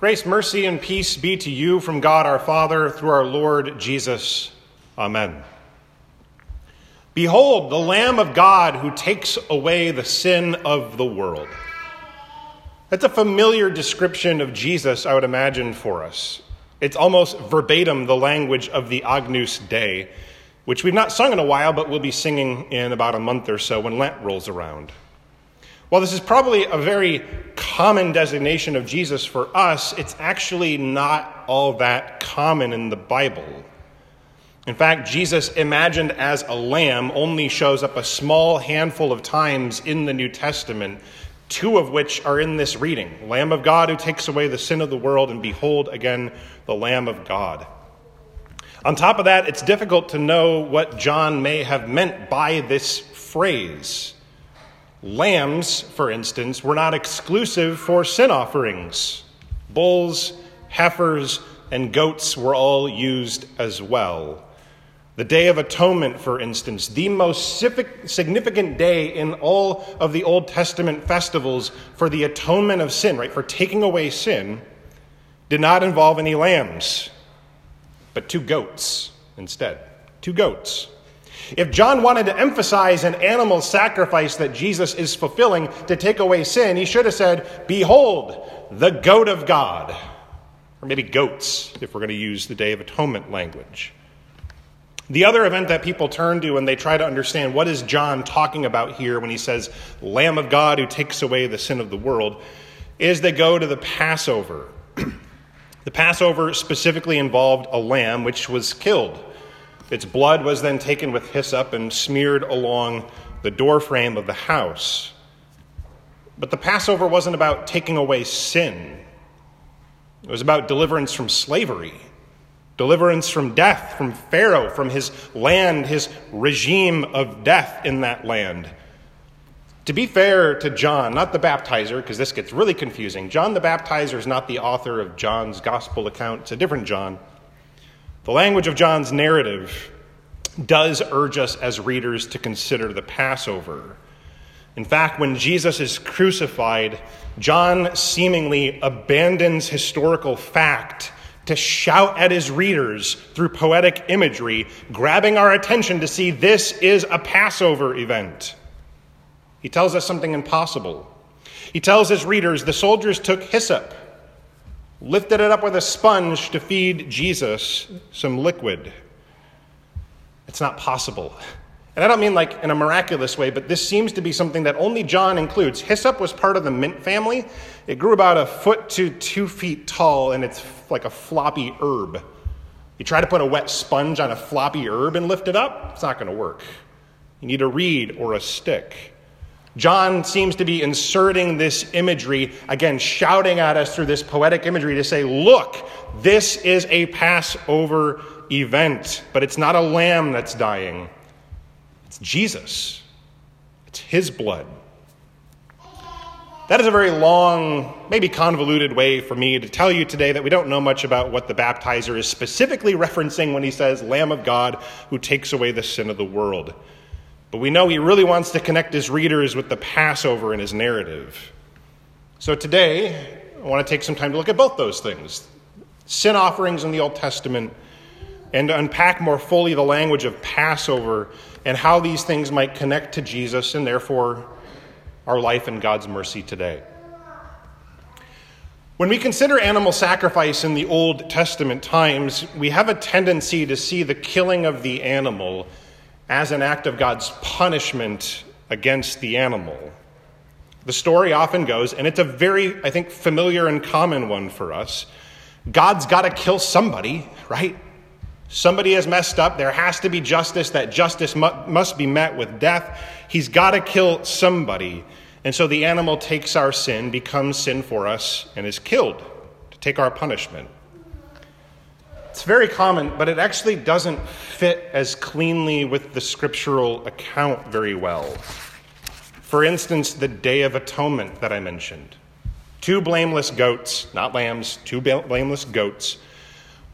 Grace, mercy, and peace be to you from God our Father through our Lord Jesus. Amen. Behold, the Lamb of God who takes away the sin of the world. That's a familiar description of Jesus, I would imagine, for us. It's almost verbatim the language of the Agnus Dei, which we've not sung in a while, but we'll be singing in about a month or so when Lent rolls around. While this is probably a very common designation of Jesus for us, it's actually not all that common in the Bible. In fact, Jesus, imagined as a lamb, only shows up a small handful of times in the New Testament, two of which are in this reading Lamb of God who takes away the sin of the world, and behold, again, the Lamb of God. On top of that, it's difficult to know what John may have meant by this phrase. Lambs, for instance, were not exclusive for sin offerings. Bulls, heifers, and goats were all used as well. The Day of Atonement, for instance, the most significant day in all of the Old Testament festivals for the atonement of sin, right, for taking away sin, did not involve any lambs, but two goats instead. Two goats. If John wanted to emphasize an animal sacrifice that Jesus is fulfilling to take away sin, he should have said, Behold, the goat of God. Or maybe goats, if we're going to use the Day of Atonement language. The other event that people turn to when they try to understand what is John talking about here when he says, Lamb of God who takes away the sin of the world, is they go to the Passover. the Passover specifically involved a lamb which was killed its blood was then taken with hyssop and smeared along the doorframe of the house. But the Passover wasn't about taking away sin, it was about deliverance from slavery, deliverance from death, from Pharaoh, from his land, his regime of death in that land. To be fair to John, not the baptizer, because this gets really confusing, John the baptizer is not the author of John's gospel account, it's a different John. The language of John's narrative does urge us as readers to consider the Passover. In fact, when Jesus is crucified, John seemingly abandons historical fact to shout at his readers through poetic imagery, grabbing our attention to see this is a Passover event. He tells us something impossible. He tells his readers the soldiers took hyssop lifted it up with a sponge to feed Jesus some liquid. It's not possible. And I don't mean like in a miraculous way, but this seems to be something that only John includes. Hyssop was part of the mint family. It grew about a foot to two feet tall, and it's like a floppy herb. You try to put a wet sponge on a floppy herb and lift it up, it's not going to work. You need a reed or a stick. John seems to be inserting this imagery, again, shouting at us through this poetic imagery to say, look, this is a Passover event, but it's not a lamb that's dying, it's Jesus. It's his blood. That is a very long, maybe convoluted way for me to tell you today that we don't know much about what the baptizer is specifically referencing when he says, Lamb of God who takes away the sin of the world. But we know he really wants to connect his readers with the Passover in his narrative. So today, I want to take some time to look at both those things sin offerings in the Old Testament, and to unpack more fully the language of Passover and how these things might connect to Jesus and therefore our life and God's mercy today. When we consider animal sacrifice in the Old Testament times, we have a tendency to see the killing of the animal as an act of God's punishment against the animal. The story often goes, and it's a very, I think, familiar and common one for us God's got to kill somebody, right? Somebody has messed up. There has to be justice. That justice must be met with death. He's got to kill somebody. And so the animal takes our sin, becomes sin for us, and is killed to take our punishment. It's very common, but it actually doesn't fit as cleanly with the scriptural account very well. For instance, the Day of Atonement that I mentioned. Two blameless goats, not lambs, two blameless goats.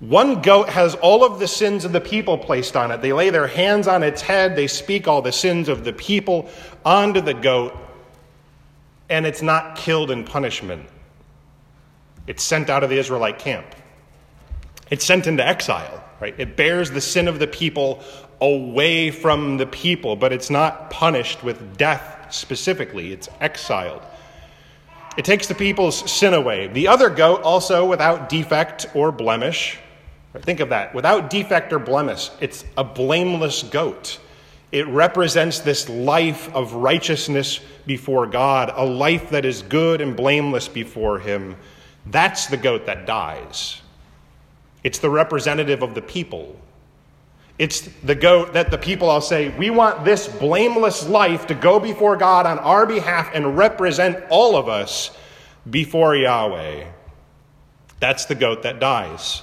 One goat has all of the sins of the people placed on it. They lay their hands on its head, they speak all the sins of the people onto the goat, and it's not killed in punishment. It's sent out of the Israelite camp. It's sent into exile, right? It bears the sin of the people away from the people, but it's not punished with death specifically. It's exiled. It takes the people's sin away. The other goat, also without defect or blemish, think of that, without defect or blemish, it's a blameless goat. It represents this life of righteousness before God, a life that is good and blameless before Him. That's the goat that dies. It's the representative of the people. It's the goat that the people all say, we want this blameless life to go before God on our behalf and represent all of us before Yahweh. That's the goat that dies.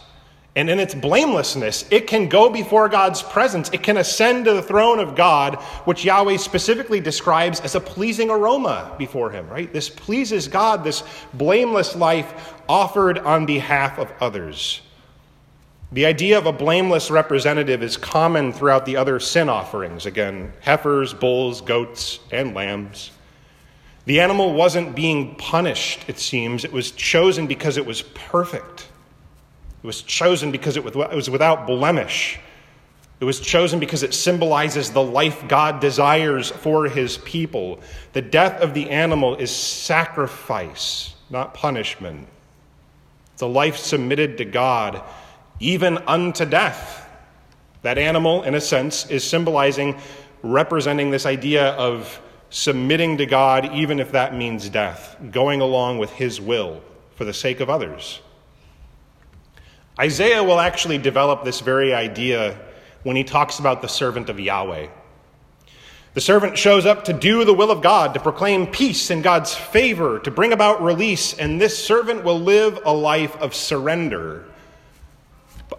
And in its blamelessness, it can go before God's presence. It can ascend to the throne of God, which Yahweh specifically describes as a pleasing aroma before Him, right? This pleases God, this blameless life offered on behalf of others. The idea of a blameless representative is common throughout the other sin offerings again, heifers, bulls, goats, and lambs. The animal wasn't being punished, it seems. It was chosen because it was perfect. It was chosen because it was without blemish. It was chosen because it symbolizes the life God desires for his people. The death of the animal is sacrifice, not punishment. A life submitted to God even unto death. That animal, in a sense, is symbolizing, representing this idea of submitting to God, even if that means death, going along with His will for the sake of others. Isaiah will actually develop this very idea when he talks about the servant of Yahweh. The servant shows up to do the will of God, to proclaim peace and God's favor, to bring about release, and this servant will live a life of surrender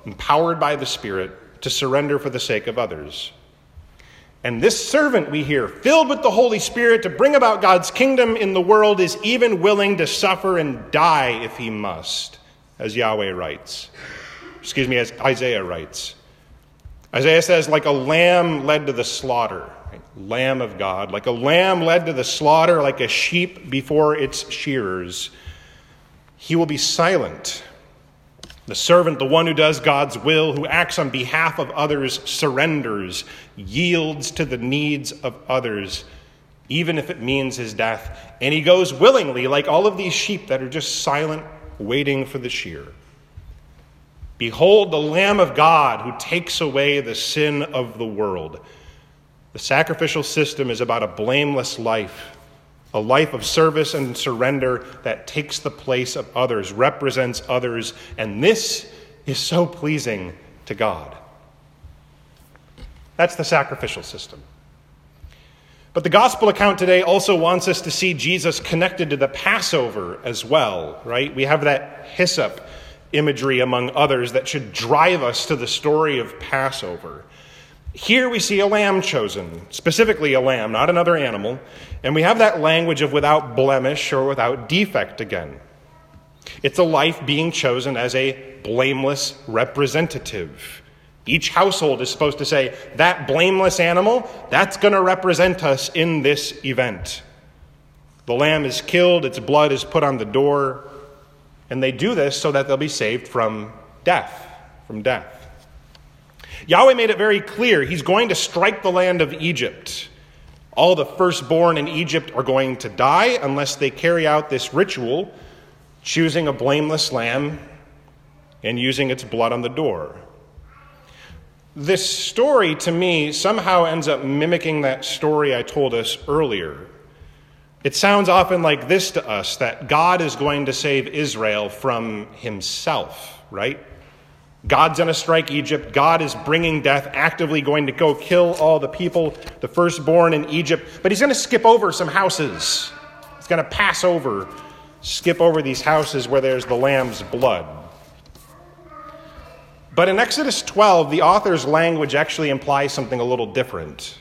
empowered by the Spirit to surrender for the sake of others. And this servant we hear, filled with the Holy Spirit to bring about God's kingdom in the world, is even willing to suffer and die if he must, as Yahweh writes. Excuse me, as Isaiah writes. Isaiah says, like a lamb led to the slaughter, right? lamb of God, like a lamb led to the slaughter, like a sheep before its shearers, he will be silent the servant, the one who does God's will, who acts on behalf of others, surrenders, yields to the needs of others, even if it means his death. And he goes willingly, like all of these sheep that are just silent, waiting for the shear. Behold the Lamb of God who takes away the sin of the world. The sacrificial system is about a blameless life a life of service and surrender that takes the place of others, represents others, and this is so pleasing to God. That's the sacrificial system. But the gospel account today also wants us to see Jesus connected to the Passover as well, right? We have that hyssop imagery, among others, that should drive us to the story of Passover. Here we see a lamb chosen, specifically a lamb, not another animal. And we have that language of without blemish or without defect again. It's a life being chosen as a blameless representative. Each household is supposed to say, that blameless animal, that's going to represent us in this event. The lamb is killed, its blood is put on the door, and they do this so that they'll be saved from death, from death. Yahweh made it very clear he's going to strike the land of Egypt. All the firstborn in Egypt are going to die unless they carry out this ritual, choosing a blameless lamb and using its blood on the door. This story, to me, somehow ends up mimicking that story I told us earlier. It sounds often like this to us that God is going to save Israel from himself, right? God's going to strike Egypt. God is bringing death, actively going to go kill all the people, the firstborn in Egypt. But he's going to skip over some houses. He's going to pass over, skip over these houses where there's the lamb's blood. But in Exodus 12, the author's language actually implies something a little different.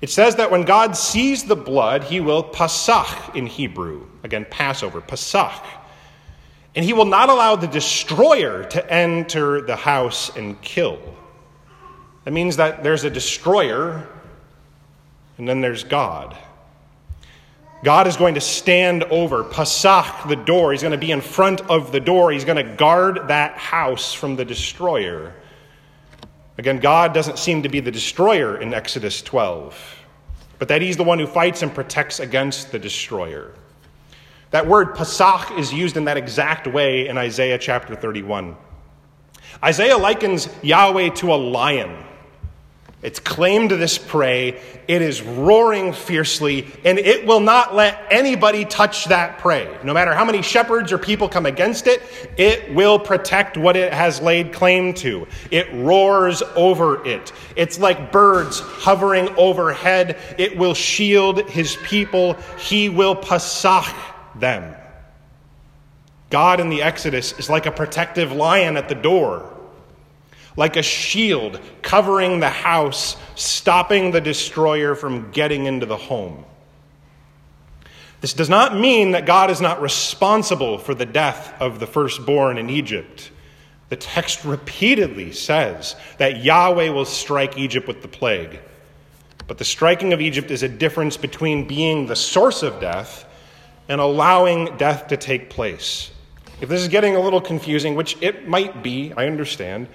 It says that when God sees the blood, he will pasach in Hebrew. Again, Passover, pasach and he will not allow the destroyer to enter the house and kill. That means that there's a destroyer, and then there's God. God is going to stand over, Pasach, the door. He's going to be in front of the door. He's going to guard that house from the destroyer. Again, God doesn't seem to be the destroyer in Exodus 12, but that He's the one who fights and protects against the destroyer. That word Pasach is used in that exact way in Isaiah chapter 31. Isaiah likens Yahweh to a lion it's claimed this prey. It is roaring fiercely, and it will not let anybody touch that prey. No matter how many shepherds or people come against it, it will protect what it has laid claim to. It roars over it. It's like birds hovering overhead. It will shield his people. He will pasach them. God in the Exodus is like a protective lion at the door like a shield covering the house, stopping the destroyer from getting into the home. This does not mean that God is not responsible for the death of the firstborn in Egypt. The text repeatedly says that Yahweh will strike Egypt with the plague. But the striking of Egypt is a difference between being the source of death and allowing death to take place. If this is getting a little confusing, which it might be, I understand,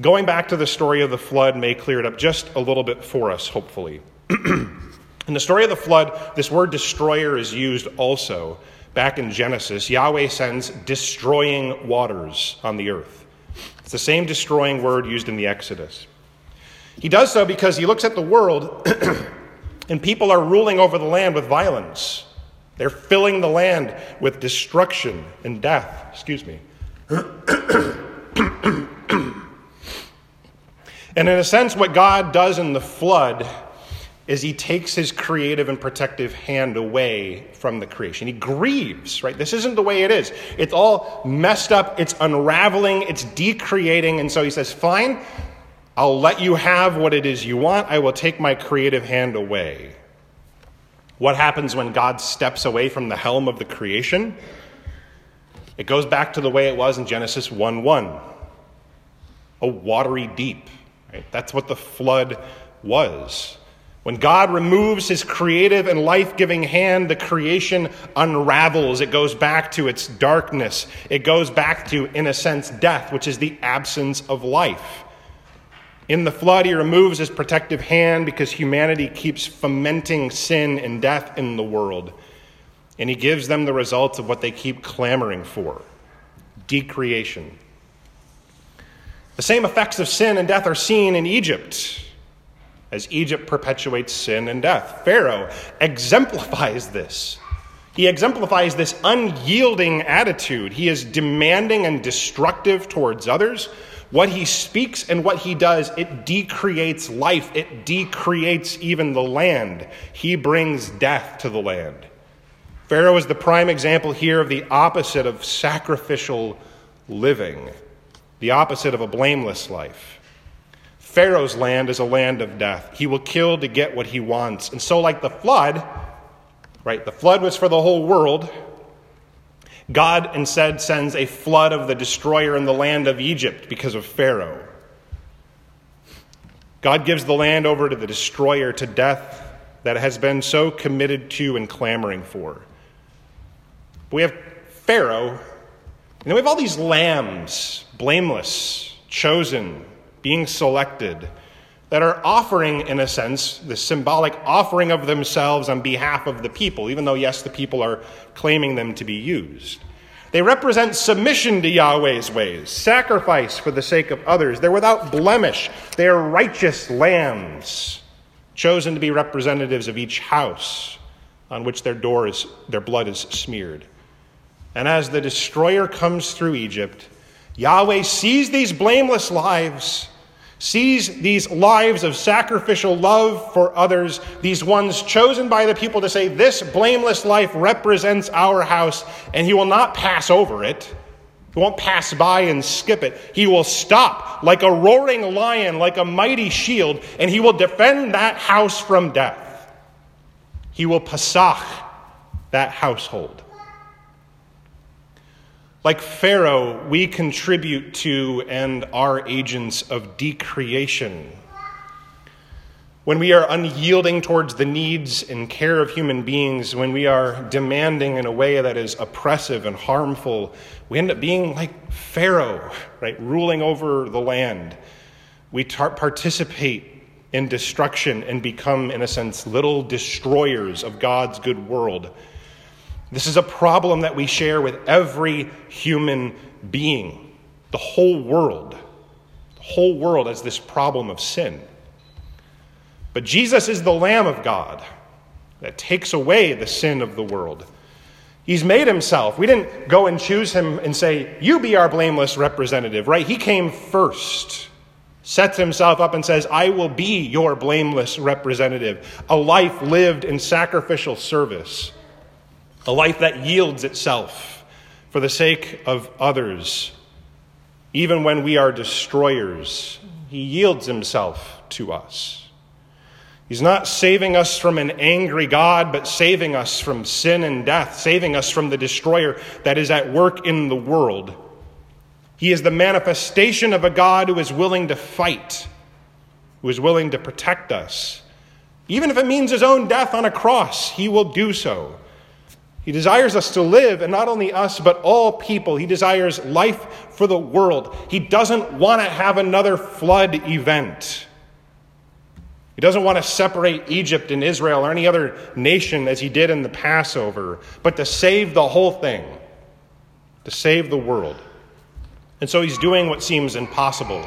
Going back to the story of the flood may clear it up just a little bit for us, hopefully. in the story of the flood, this word destroyer is used also. Back in Genesis, Yahweh sends destroying waters on the earth. It's the same destroying word used in the Exodus. He does so because he looks at the world and people are ruling over the land with violence. They're filling the land with destruction and death. Excuse me. And in a sense, what God does in the flood is he takes his creative and protective hand away from the creation. He grieves, right? This isn't the way it is. It's all messed up, it's unraveling, it's decreating. And so he says, Fine, I'll let you have what it is you want. I will take my creative hand away. What happens when God steps away from the helm of the creation? It goes back to the way it was in Genesis 1 1 a watery deep Right? That's what the flood was. When God removes his creative and life giving hand, the creation unravels. It goes back to its darkness. It goes back to, in a sense, death, which is the absence of life. In the flood, he removes his protective hand because humanity keeps fomenting sin and death in the world. And he gives them the results of what they keep clamoring for decreation. The same effects of sin and death are seen in Egypt as Egypt perpetuates sin and death. Pharaoh exemplifies this. He exemplifies this unyielding attitude. He is demanding and destructive towards others. What he speaks and what he does, it decreates life, it decreates even the land. He brings death to the land. Pharaoh is the prime example here of the opposite of sacrificial living the opposite of a blameless life. Pharaoh's land is a land of death. He will kill to get what he wants. And so, like the flood, right, the flood was for the whole world. God instead sends a flood of the destroyer in the land of Egypt because of Pharaoh. God gives the land over to the destroyer to death that has been so committed to and clamoring for. We have Pharaoh and then we have all these lambs, blameless, chosen, being selected, that are offering, in a sense, the symbolic offering of themselves on behalf of the people, even though, yes, the people are claiming them to be used. They represent submission to Yahweh's ways, sacrifice for the sake of others. They're without blemish. They are righteous lambs, chosen to be representatives of each house on which their door is, their blood is smeared. And as the destroyer comes through Egypt, Yahweh sees these blameless lives, sees these lives of sacrificial love for others, these ones chosen by the people to say, This blameless life represents our house, and he will not pass over it. He won't pass by and skip it. He will stop like a roaring lion, like a mighty shield, and he will defend that house from death. He will pasach that household. Like Pharaoh, we contribute to and are agents of decreation. when we are unyielding towards the needs and care of human beings, when we are demanding in a way that is oppressive and harmful, we end up being like Pharaoh, right, ruling over the land. We tar- participate in destruction and become, in a sense, little destroyers of God's good world. This is a problem that we share with every human being, the whole world. The whole world has this problem of sin. But Jesus is the Lamb of God that takes away the sin of the world. He's made himself. We didn't go and choose him and say, You be our blameless representative, right? He came first, sets himself up and says, I will be your blameless representative, a life lived in sacrificial service, a life that yields itself for the sake of others. Even when we are destroyers, he yields himself to us. He's not saving us from an angry God, but saving us from sin and death, saving us from the destroyer that is at work in the world. He is the manifestation of a God who is willing to fight, who is willing to protect us. Even if it means his own death on a cross, he will do so. He desires us to live, and not only us, but all people. He desires life for the world. He doesn't want to have another flood event. He doesn't want to separate Egypt and Israel or any other nation as he did in the Passover, but to save the whole thing, to save the world. And so he's doing what seems impossible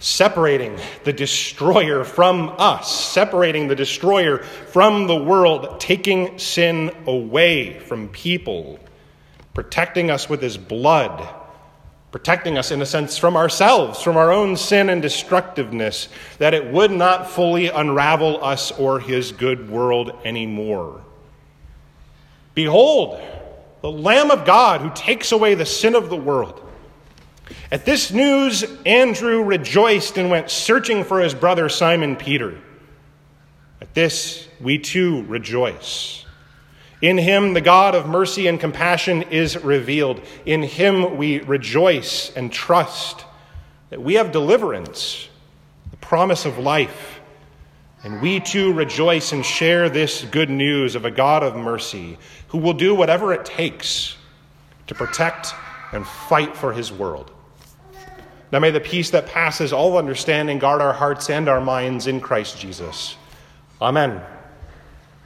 separating the destroyer from us, separating the destroyer from the world, taking sin away from people, protecting us with his blood protecting us, in a sense, from ourselves, from our own sin and destructiveness, that it would not fully unravel us or his good world anymore. Behold, the Lamb of God who takes away the sin of the world. At this news, Andrew rejoiced and went searching for his brother Simon Peter. At this, we too rejoice. In him, the God of mercy and compassion is revealed. In him, we rejoice and trust that we have deliverance, the promise of life. And we too rejoice and share this good news of a God of mercy who will do whatever it takes to protect and fight for his world. Now may the peace that passes all understanding guard our hearts and our minds in Christ Jesus. Amen.